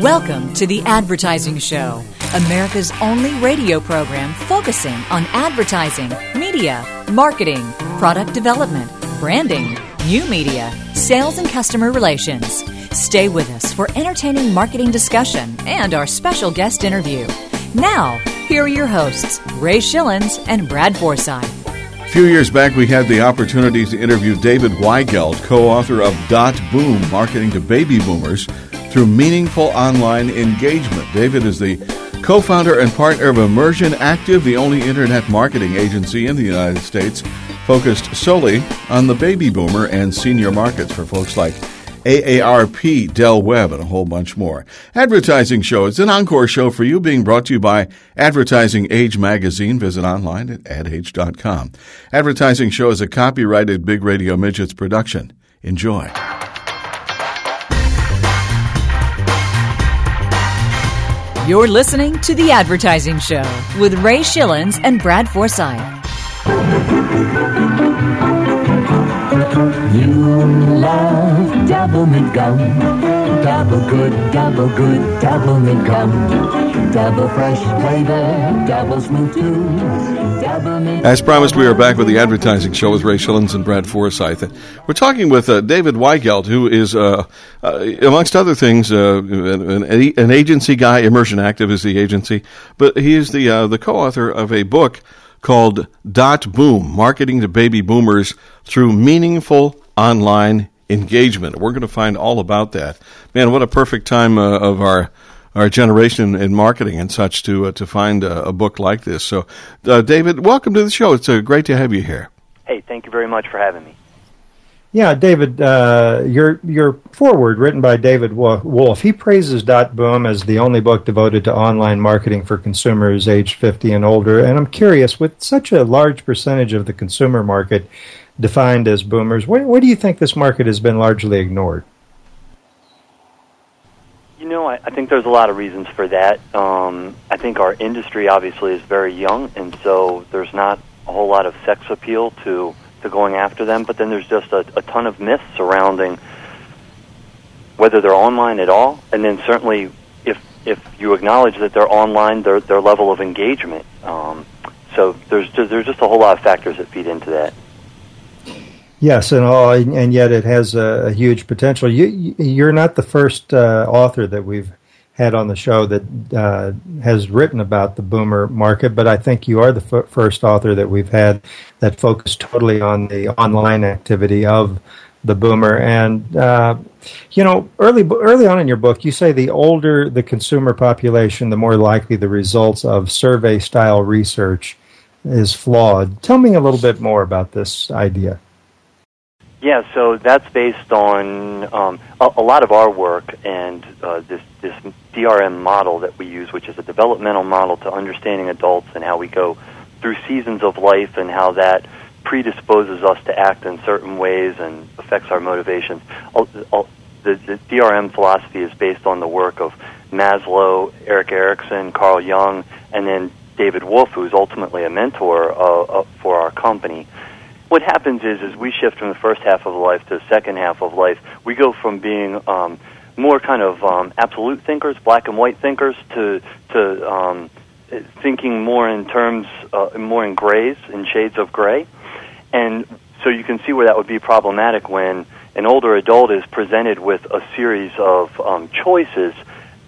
Welcome to The Advertising Show, America's only radio program focusing on advertising, media, marketing, product development, branding, new media, sales, and customer relations. Stay with us for entertaining marketing discussion and our special guest interview. Now, here are your hosts, Ray Schilens and Brad Forsythe. A few years back, we had the opportunity to interview David Weigelt, co author of Dot Boom Marketing to Baby Boomers through meaningful online engagement. David is the co founder and partner of Immersion Active, the only internet marketing agency in the United States focused solely on the baby boomer and senior markets for folks like AARP, Del Webb, and a whole bunch more. Advertising Show is an encore show for you being brought to you by Advertising Age Magazine. Visit online at adage.com. Advertising Show is a copyrighted Big Radio Midgets production. Enjoy. You're listening to The Advertising Show with Ray Schilens and Brad Forsythe. You love gum. Double good, double good, gum. Double fresh flavor, double smooth too. As promised, we are back with the advertising show with Ray Schilens and Brad Forsythe. We're talking with uh, David Weigelt, who is, uh, uh, amongst other things, uh, an, an agency guy. Immersion Active is the agency, but he is the uh, the co-author of a book called Dot Boom: Marketing to Baby Boomers Through Meaningful Online Engagement. We're going to find all about that. Man, what a perfect time uh, of our our generation in marketing and such to uh, to find a, book like this. So, uh, David, welcome to the show. It's uh, great to have you here. Hey, thank you very much for having me. Yeah, David, uh, your your foreword written by David Wolfe, He praises Dot Boom as the only book devoted to online marketing for consumers aged 50 and older. And I'm curious, with such a large percentage of the consumer market defined as boomers, where do you think this market has been largely ignored? You know, I, I think there's a lot of reasons for that. Um, I think our industry obviously is very young, and so there's not a whole lot of sex appeal to to going after them. But then there's just a, a ton of myths surrounding whether they're online at all, and then certainly if if you acknowledge that they're online, their their level of engagement. Um, so there's just, there's just a whole lot of factors that feed into that. Yes, and all, and yet it has a, a huge potential. You, you're not the first uh, author that we've had on the show that uh, has written about the boomer market, but I think you are the f- first author that we've had that focused totally on the online activity of the boomer. And uh, you know, early early on in your book, you say the older the consumer population, the more likely the results of survey style research is flawed. Tell me a little bit more about this idea. Yeah, so that's based on um, a, a, lot of our work and uh, this this DRM model that we use, which is a developmental model to understanding adults and how we go through seasons of life and how that predisposes us to act in certain ways and affects our motivations. The, the DRM philosophy is based on the work of Maslow, Erik Erikson, Carl Jung, and then David Wolfe, who's ultimately a mentor uh, uh, for our company what happens is is we shift from the first half of life to the second half of life. We go from being um, more kind of um, absolute thinkers, black and white thinkers, to to um, thinking more in terms uh, more in grays in shades of gray, and so you can see where that would be problematic when an older adult is presented with a series of um, choices.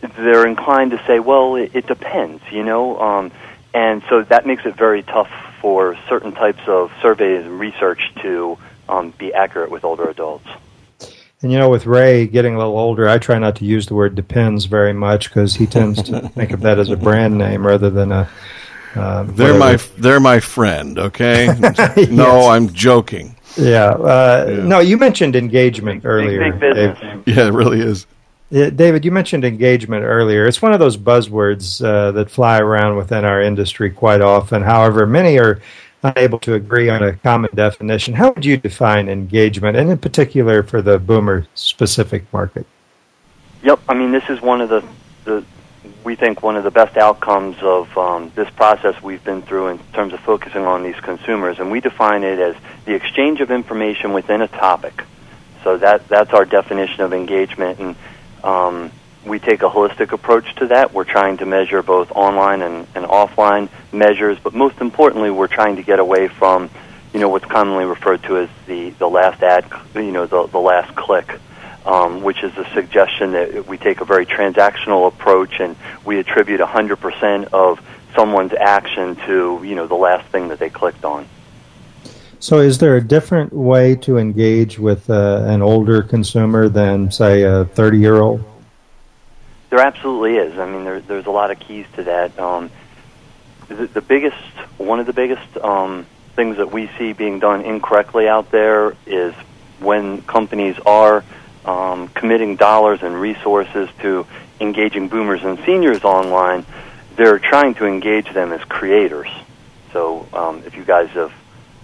They're inclined to say, "Well, it, it depends," you know, um, and so that makes it very tough for certain types of surveys and research to um, be accurate with older adults. And you know, with Ray getting a little older, I try not to use the word "depends" very much because he tends to think of that as a brand name rather than a. Uh, they're my they're my friend. Okay, yes. no, I'm joking. Yeah. Uh, yeah. No, you mentioned engagement earlier. Big, big yeah, it really is. David, you mentioned engagement earlier. It's one of those buzzwords uh, that fly around within our industry quite often. However, many are unable to agree on a common definition. How would you define engagement, and in particular for the boomer specific market? Yep, I mean this is one of the, the we think one of the best outcomes of um, this process we've been through in terms of focusing on these consumers, and we define it as the exchange of information within a topic. So that that's our definition of engagement, and um, we take a holistic approach to that. We're trying to measure both online and, and offline measures, but most importantly, we're trying to get away from, you know, what's commonly referred to as the, the last ad, you know, the, the last click, um, which is a suggestion that we take a very transactional approach and we attribute 100% of someone's action to, you know, the last thing that they clicked on. So, is there a different way to engage with uh, an older consumer than, say, a 30 year old? There absolutely is. I mean, there, there's a lot of keys to that. Um, the, the biggest, one of the biggest um, things that we see being done incorrectly out there is when companies are um, committing dollars and resources to engaging boomers and seniors online, they're trying to engage them as creators. So, um, if you guys have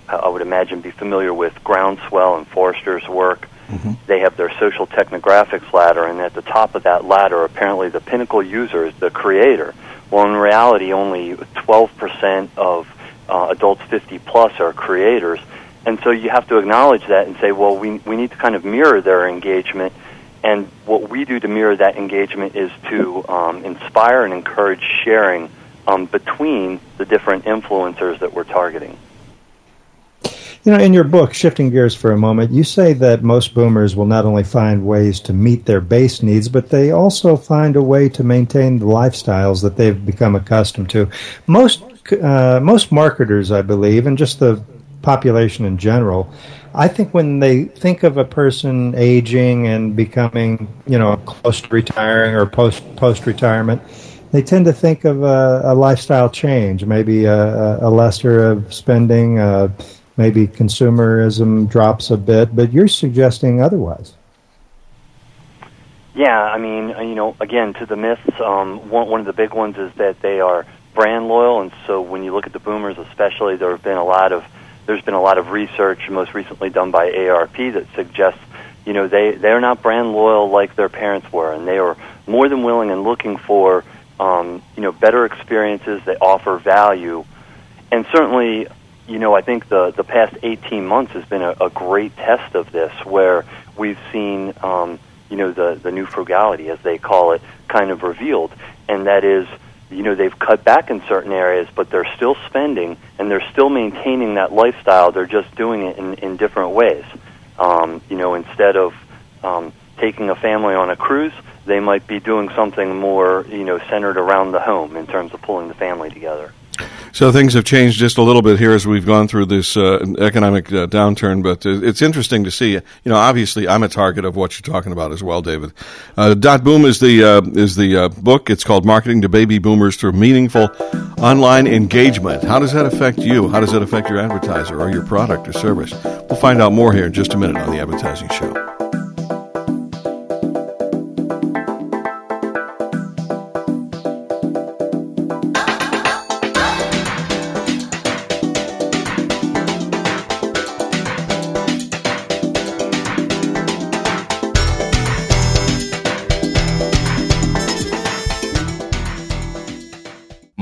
I would imagine, be familiar with Groundswell and Forrester's work. Mm-hmm. They have their social technographics ladder, and at the top of that ladder, apparently the pinnacle user is the creator. Well, in reality, only 12% of uh, adults 50 plus are creators. And so you have to acknowledge that and say, well, we, we need to kind of mirror their engagement. And what we do to mirror that engagement is to um, inspire and encourage sharing um, between the different influencers that we're targeting. You know, in your book, Shifting Gears for a Moment, you say that most boomers will not only find ways to meet their base needs, but they also find a way to maintain the lifestyles that they've become accustomed to. Most uh, most marketers, I believe, and just the population in general, I think when they think of a person aging and becoming, you know, close to retiring or post post retirement, they tend to think of a, a lifestyle change, maybe a, a lesser of spending, uh, maybe consumerism drops a bit, but you're suggesting otherwise. Yeah, I mean, uh, you know, again, to the myths, um, one, one of the big ones is that they are brand loyal, and so when you look at the boomers, especially, there have been a lot of there's been a lot of research, most recently done by AARP, that suggests, you know, they they're not brand loyal like their parents were, and they are more than willing and looking for, um, you know, better experiences that offer value, and certainly you know, I think the the past 18 months has been a, a great test of this, where we've seen, um, you know, the the new frugality, as they call it, kind of revealed, and that is, you know, they've cut back in certain areas, but they're still spending and they're still maintaining that lifestyle. They're just doing it in in different ways. Um, you know, instead of um, taking a family on a cruise, they might be doing something more, you know, centered around the home in terms of pulling the family together. So things have changed just a little bit here as we've gone through this uh, economic uh, downturn, but it's interesting to see. You know, obviously, I'm a target of what you're talking about as well, David. Uh, Dot Boom is the uh, is the uh, book. It's called "Marketing to Baby Boomers Through Meaningful Online Engagement." How does that affect you? How does that affect your advertiser or your product or service? We'll find out more here in just a minute on the Advertising Show.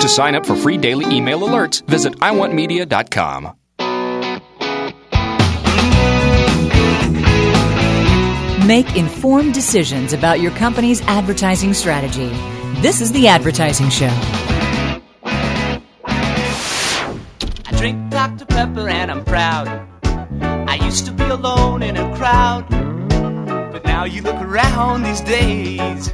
To sign up for free daily email alerts, visit iwantmedia.com. Make informed decisions about your company's advertising strategy. This is The Advertising Show. I drink Dr. Pepper and I'm proud. I used to be alone in a crowd, but now you look around these days.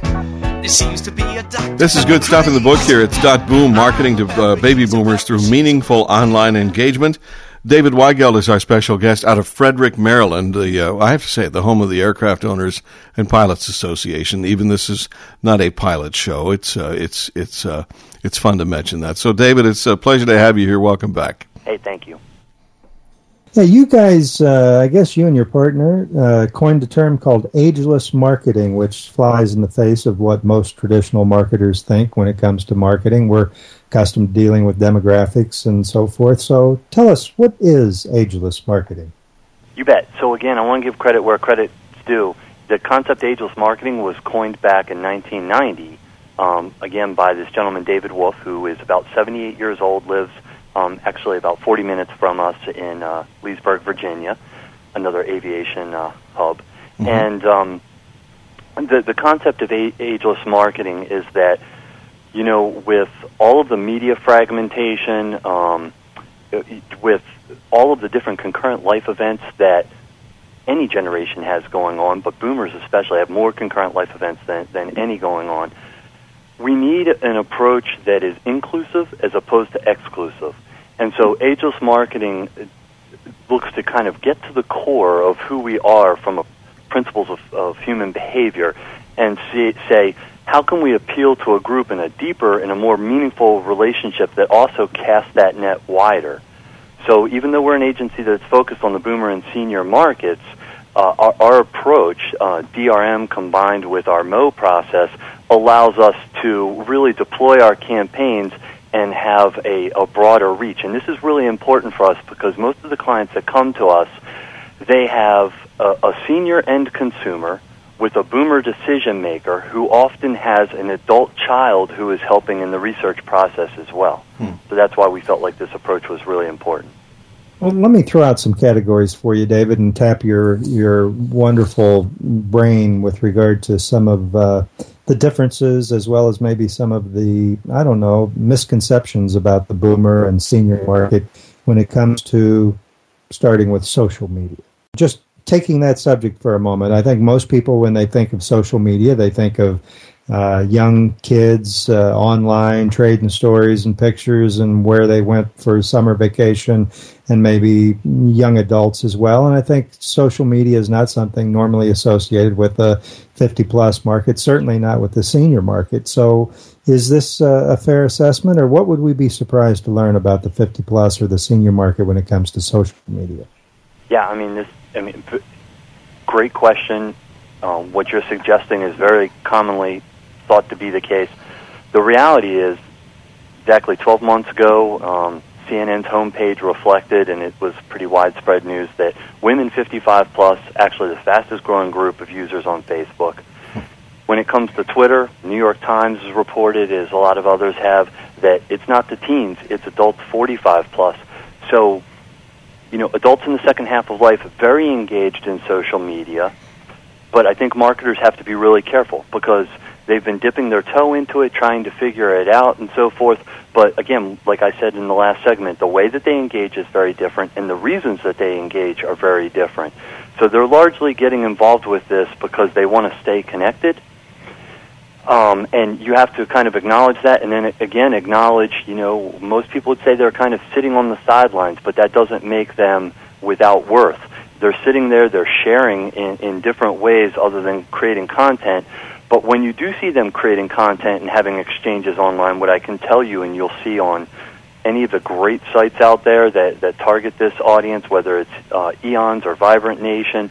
This is good stuff in the book here. It's Dot Boom, marketing to uh, baby boomers through meaningful online engagement. David Weigelt is our special guest out of Frederick, Maryland. The uh, I have to say, the home of the Aircraft Owners and Pilots Association. Even this is not a pilot show. It's uh, it's it's uh, it's fun to mention that. So, David, it's a pleasure to have you here. Welcome back. Hey, thank you. Yeah, you guys, uh, I guess you and your partner uh, coined a term called ageless marketing, which flies in the face of what most traditional marketers think when it comes to marketing. We're accustomed to dealing with demographics and so forth. So tell us, what is ageless marketing? You bet. So again, I want to give credit where credit's due. The concept ageless marketing was coined back in 1990, um, again by this gentleman David Wolfe, who is about 78 years old, lives um, actually about 40 minutes from us in uh, Leesburg, Virginia, another aviation uh, hub. Mm-hmm. And um, the the concept of a- ageless marketing is that you know with all of the media fragmentation, um, with all of the different concurrent life events that any generation has going on, but boomers especially have more concurrent life events than, than any going on. We need an approach that is inclusive as opposed to exclusive. And so ageless marketing looks to kind of get to the core of who we are from principles of, of human behavior and see, say, how can we appeal to a group in a deeper and a more meaningful relationship that also casts that net wider? So even though we're an agency that's focused on the boomer and senior markets, uh, our, our, approach, uh, DRM combined with our Mo process, allows us to really deploy our campaigns and have a, a broader reach. And this is really important for us because most of the clients that come to us, they have a, a senior end consumer with a boomer decision maker who often has an adult child who is helping in the research process as well. Hmm. So that's why we felt like this approach was really important. Well, let me throw out some categories for you, David, and tap your your wonderful brain with regard to some of uh, the differences as well as maybe some of the, I don't know, misconceptions about the boomer and senior market when it comes to starting with social media. Just taking that subject for a moment, I think most people, when they think of social media, they think of uh, young kids uh, online trading stories and pictures and where they went for summer vacation and maybe young adults as well. And I think social media is not something normally associated with the 50 plus market, certainly not with the senior market. So is this uh, a fair assessment or what would we be surprised to learn about the 50 plus or the senior market when it comes to social media? Yeah, I mean, this, I mean, great question. Um, what you're suggesting is very commonly thought to be the case. The reality is, exactly 12 months ago, um, CNN's homepage reflected, and it was pretty widespread news, that women 55 plus actually the fastest growing group of users on Facebook. When it comes to Twitter, New York Times has reported, as a lot of others have, that it's not the teens, it's adults 45 plus. So, you know, adults in the second half of life very engaged in social media, but I think marketers have to be really careful because They've been dipping their toe into it, trying to figure it out, and so forth. But again, like I said in the last segment, the way that they engage is very different, and the reasons that they engage are very different. So they're largely getting involved with this because they want to stay connected. Um, and you have to kind of acknowledge that, and then again acknowledge. You know, most people would say they're kind of sitting on the sidelines, but that doesn't make them without worth. They're sitting there, they're sharing in, in different ways other than creating content, but when you do see them creating content and having exchanges online, what I can tell you, and you'll see on any of the great sites out there that, that target this audience, whether it's uh, Eons or Vibrant Nation,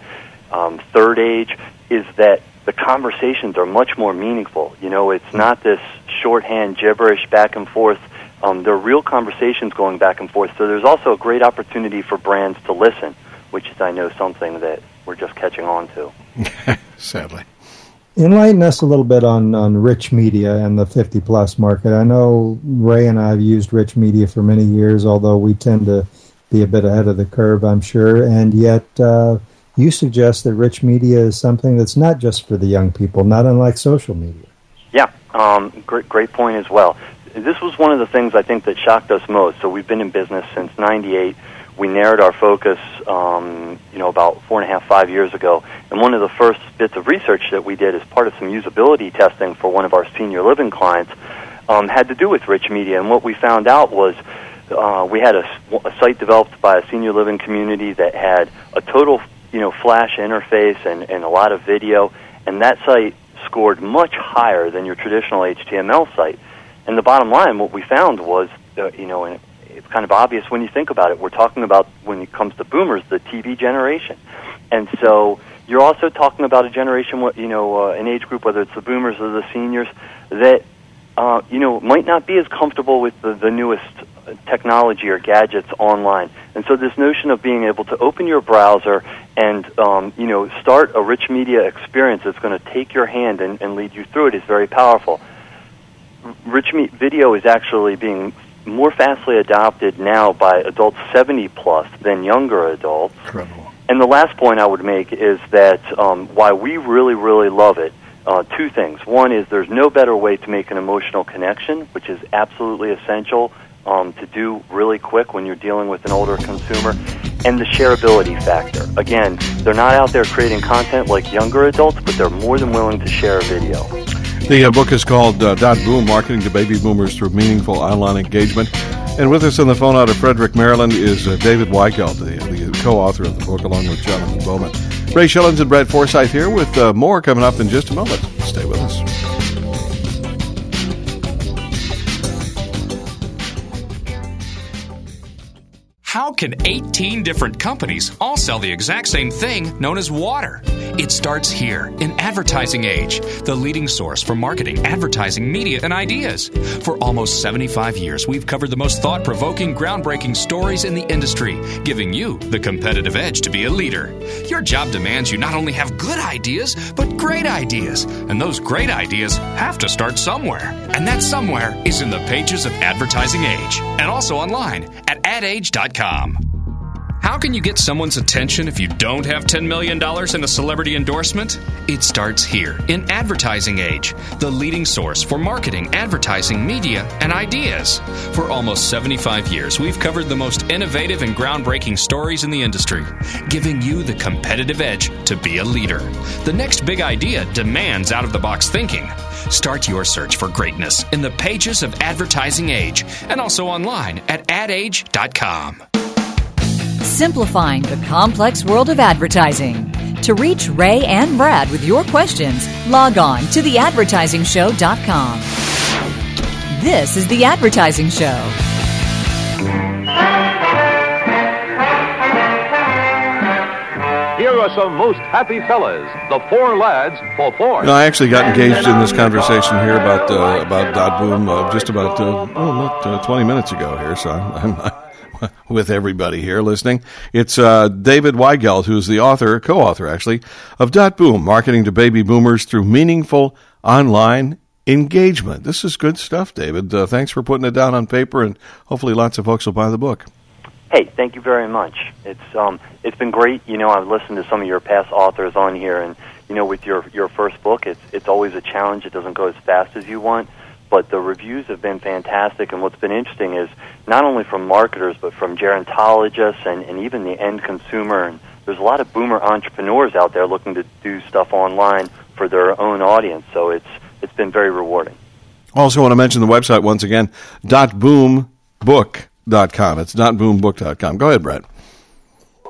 um, Third Age, is that the conversations are much more meaningful. You know, it's not this shorthand gibberish back and forth. Um, there are real conversations going back and forth. So there's also a great opportunity for brands to listen, which is, I know, something that we're just catching on to. Sadly. Enlighten us a little bit on, on rich media and the 50 plus market. I know Ray and I have used rich media for many years, although we tend to be a bit ahead of the curve, I'm sure. And yet, uh, you suggest that rich media is something that's not just for the young people, not unlike social media. Yeah, um, great, great point as well. This was one of the things I think that shocked us most. So we've been in business since '98 we narrowed our focus, um, you know, about four and a half, five years ago. And one of the first bits of research that we did as part of some usability testing for one of our senior living clients um, had to do with rich media. And what we found out was uh, we had a, a site developed by a senior living community that had a total, you know, flash interface and, and a lot of video. And that site scored much higher than your traditional HTML site. And the bottom line, what we found was, uh, you know, it's kind of obvious when you think about it. We're talking about when it comes to boomers, the TV generation, and so you're also talking about a generation, you know, uh, an age group, whether it's the boomers or the seniors, that uh, you know might not be as comfortable with the, the newest technology or gadgets online. And so this notion of being able to open your browser and um, you know start a rich media experience that's going to take your hand and, and lead you through it is very powerful. Rich me- video is actually being more fastly adopted now by adults 70 plus than younger adults. Incredible. And the last point I would make is that um, why we really, really love it. Uh, two things. One is there's no better way to make an emotional connection, which is absolutely essential um, to do really quick when you're dealing with an older consumer, and the shareability factor. Again, they're not out there creating content like younger adults, but they're more than willing to share a video. The uh, book is called uh, Dot Boom Marketing to Baby Boomers Through Meaningful Online Engagement. And with us on the phone out of Frederick, Maryland, is uh, David Weigelt, the, the co author of the book, along with Jonathan Bowman. Ray Schilens and Brad Forsythe here with uh, more coming up in just a moment. Stay with us. Can 18 different companies all sell the exact same thing known as water? It starts here in Advertising Age, the leading source for marketing, advertising, media, and ideas. For almost 75 years, we've covered the most thought provoking, groundbreaking stories in the industry, giving you the competitive edge to be a leader. Your job demands you not only have good ideas, but great ideas. And those great ideas have to start somewhere. And that somewhere is in the pages of Advertising Age and also online at adage.com. How can you get someone's attention if you don't have $10 million in a celebrity endorsement? It starts here in Advertising Age, the leading source for marketing, advertising, media, and ideas. For almost 75 years, we've covered the most innovative and groundbreaking stories in the industry, giving you the competitive edge to be a leader. The next big idea demands out of the box thinking. Start your search for greatness in the pages of Advertising Age and also online at adage.com simplifying the complex world of advertising. To reach Ray and Brad with your questions, log on to theadvertisingshow.com. This is The Advertising Show. Here are some most happy fellas, the four lads for four. You know, I actually got engaged in this conversation here about uh, about Dot Boom uh, just about uh, oh, not, uh, 20 minutes ago here, so I'm, I'm with everybody here listening. It's uh, David Weigelt, who's the author, co-author actually, of Dot Boom, Marketing to Baby Boomers Through Meaningful Online Engagement. This is good stuff, David. Uh, thanks for putting it down on paper, and hopefully lots of folks will buy the book. Hey, thank you very much. It's um, it's been great. You know, I've listened to some of your past authors on here, and you know, with your your first book, it's it's always a challenge. It doesn't go as fast as you want but the reviews have been fantastic. And what's been interesting is not only from marketers, but from gerontologists and, and even the end consumer. And there's a lot of boomer entrepreneurs out there looking to do stuff online for their own audience. So it's it's been very rewarding. Also, want to mention the website once again: dot dotboombook.com. It's dot dotboombook.com. Go ahead, Brett.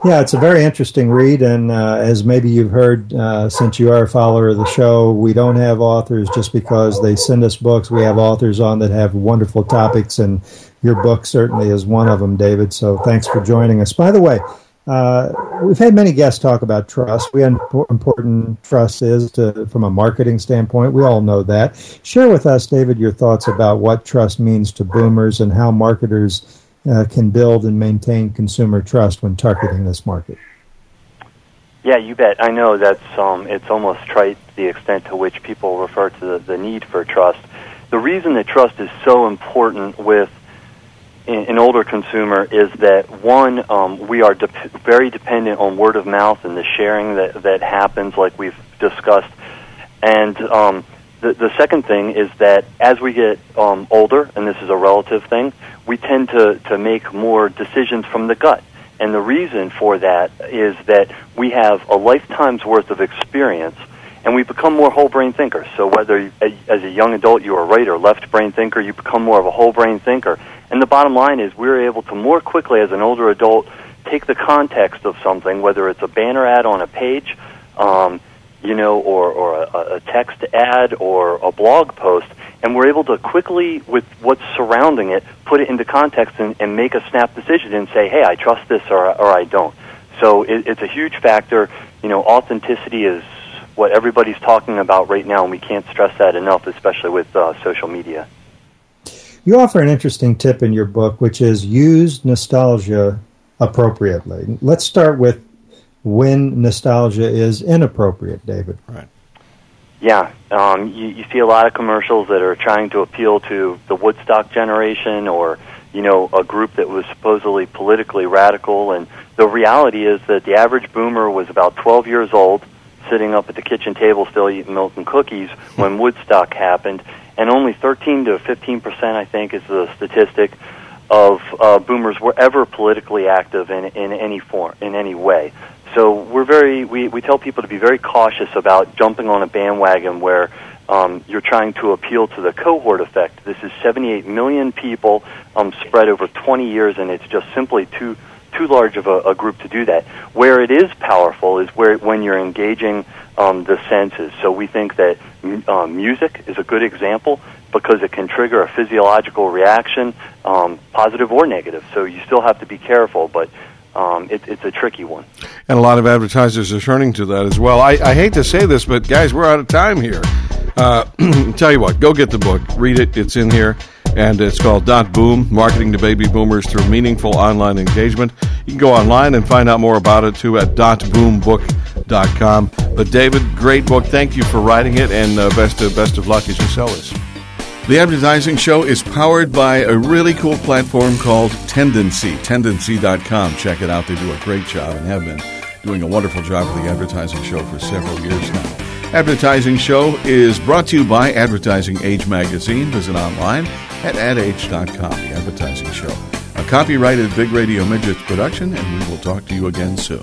Yeah, it's a very interesting read, and uh, as maybe you've heard, uh, since you are a follower of the show, we don't have authors just because they send us books. We have authors on that have wonderful topics, and your book certainly is one of them, David. So thanks for joining us. By the way, uh, we've had many guests talk about trust. We how important trust is to, from a marketing standpoint. We all know that. Share with us, David, your thoughts about what trust means to boomers and how marketers uh, can build and maintain consumer trust when targeting this market. Yeah, you bet. I know that's um, it's almost trite the extent to which people refer to the, the need for trust. The reason that trust is so important with an older consumer is that one, um, we are de- very dependent on word of mouth and the sharing that that happens, like we've discussed, and um, the, the second thing is that as we get um, older, and this is a relative thing, we tend to, to make more decisions from the gut. And the reason for that is that we have a lifetime's worth of experience and we become more whole brain thinkers. So whether as a young adult you're a right or left brain thinker, you become more of a whole brain thinker. And the bottom line is we're able to more quickly as an older adult take the context of something, whether it's a banner ad on a page, um, you know, or, or a, a text ad or a blog post, and we're able to quickly, with what's surrounding it, put it into context and, and make a snap decision and say, hey, I trust this or, or I don't. So it, it's a huge factor. You know, authenticity is what everybody's talking about right now, and we can't stress that enough, especially with uh, social media. You offer an interesting tip in your book, which is use nostalgia appropriately. Let's start with when nostalgia is inappropriate, David. Right. Yeah, um, you, you see a lot of commercials that are trying to appeal to the Woodstock generation or you know a group that was supposedly politically radical and the reality is that the average boomer was about 12 years old sitting up at the kitchen table still eating milk and cookies when Woodstock happened and only 13 to 15 percent I think is the statistic of uh, boomers were ever politically active in, in any form in any way so we're very we, we tell people to be very cautious about jumping on a bandwagon where um, you're trying to appeal to the cohort effect. This is 78 million people um, spread over 20 years, and it's just simply too too large of a, a group to do that. Where it is powerful is where when you're engaging um, the senses. So we think that um, music is a good example because it can trigger a physiological reaction, um, positive or negative. So you still have to be careful, but um, it, it's a tricky one. And a lot of advertisers are turning to that as well. I, I hate to say this, but guys, we're out of time here. Uh, tell you what, go get the book, read it. It's in here, and it's called Dot Boom: Marketing to Baby Boomers Through Meaningful Online Engagement. You can go online and find out more about it too at dotboombook.com. But David, great book. Thank you for writing it, and uh, best of, best of luck as you sell this. The Advertising Show is powered by a really cool platform called Tendenci, tendenci.com. Check it out. They do a great job and have been doing a wonderful job with the Advertising Show for several years now. Advertising Show is brought to you by Advertising Age Magazine. Visit online at adage.com. The Advertising Show. A copyrighted Big Radio Midgets production, and we will talk to you again soon.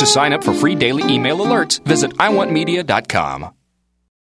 To sign up for free daily email alerts, visit iwantmedia.com.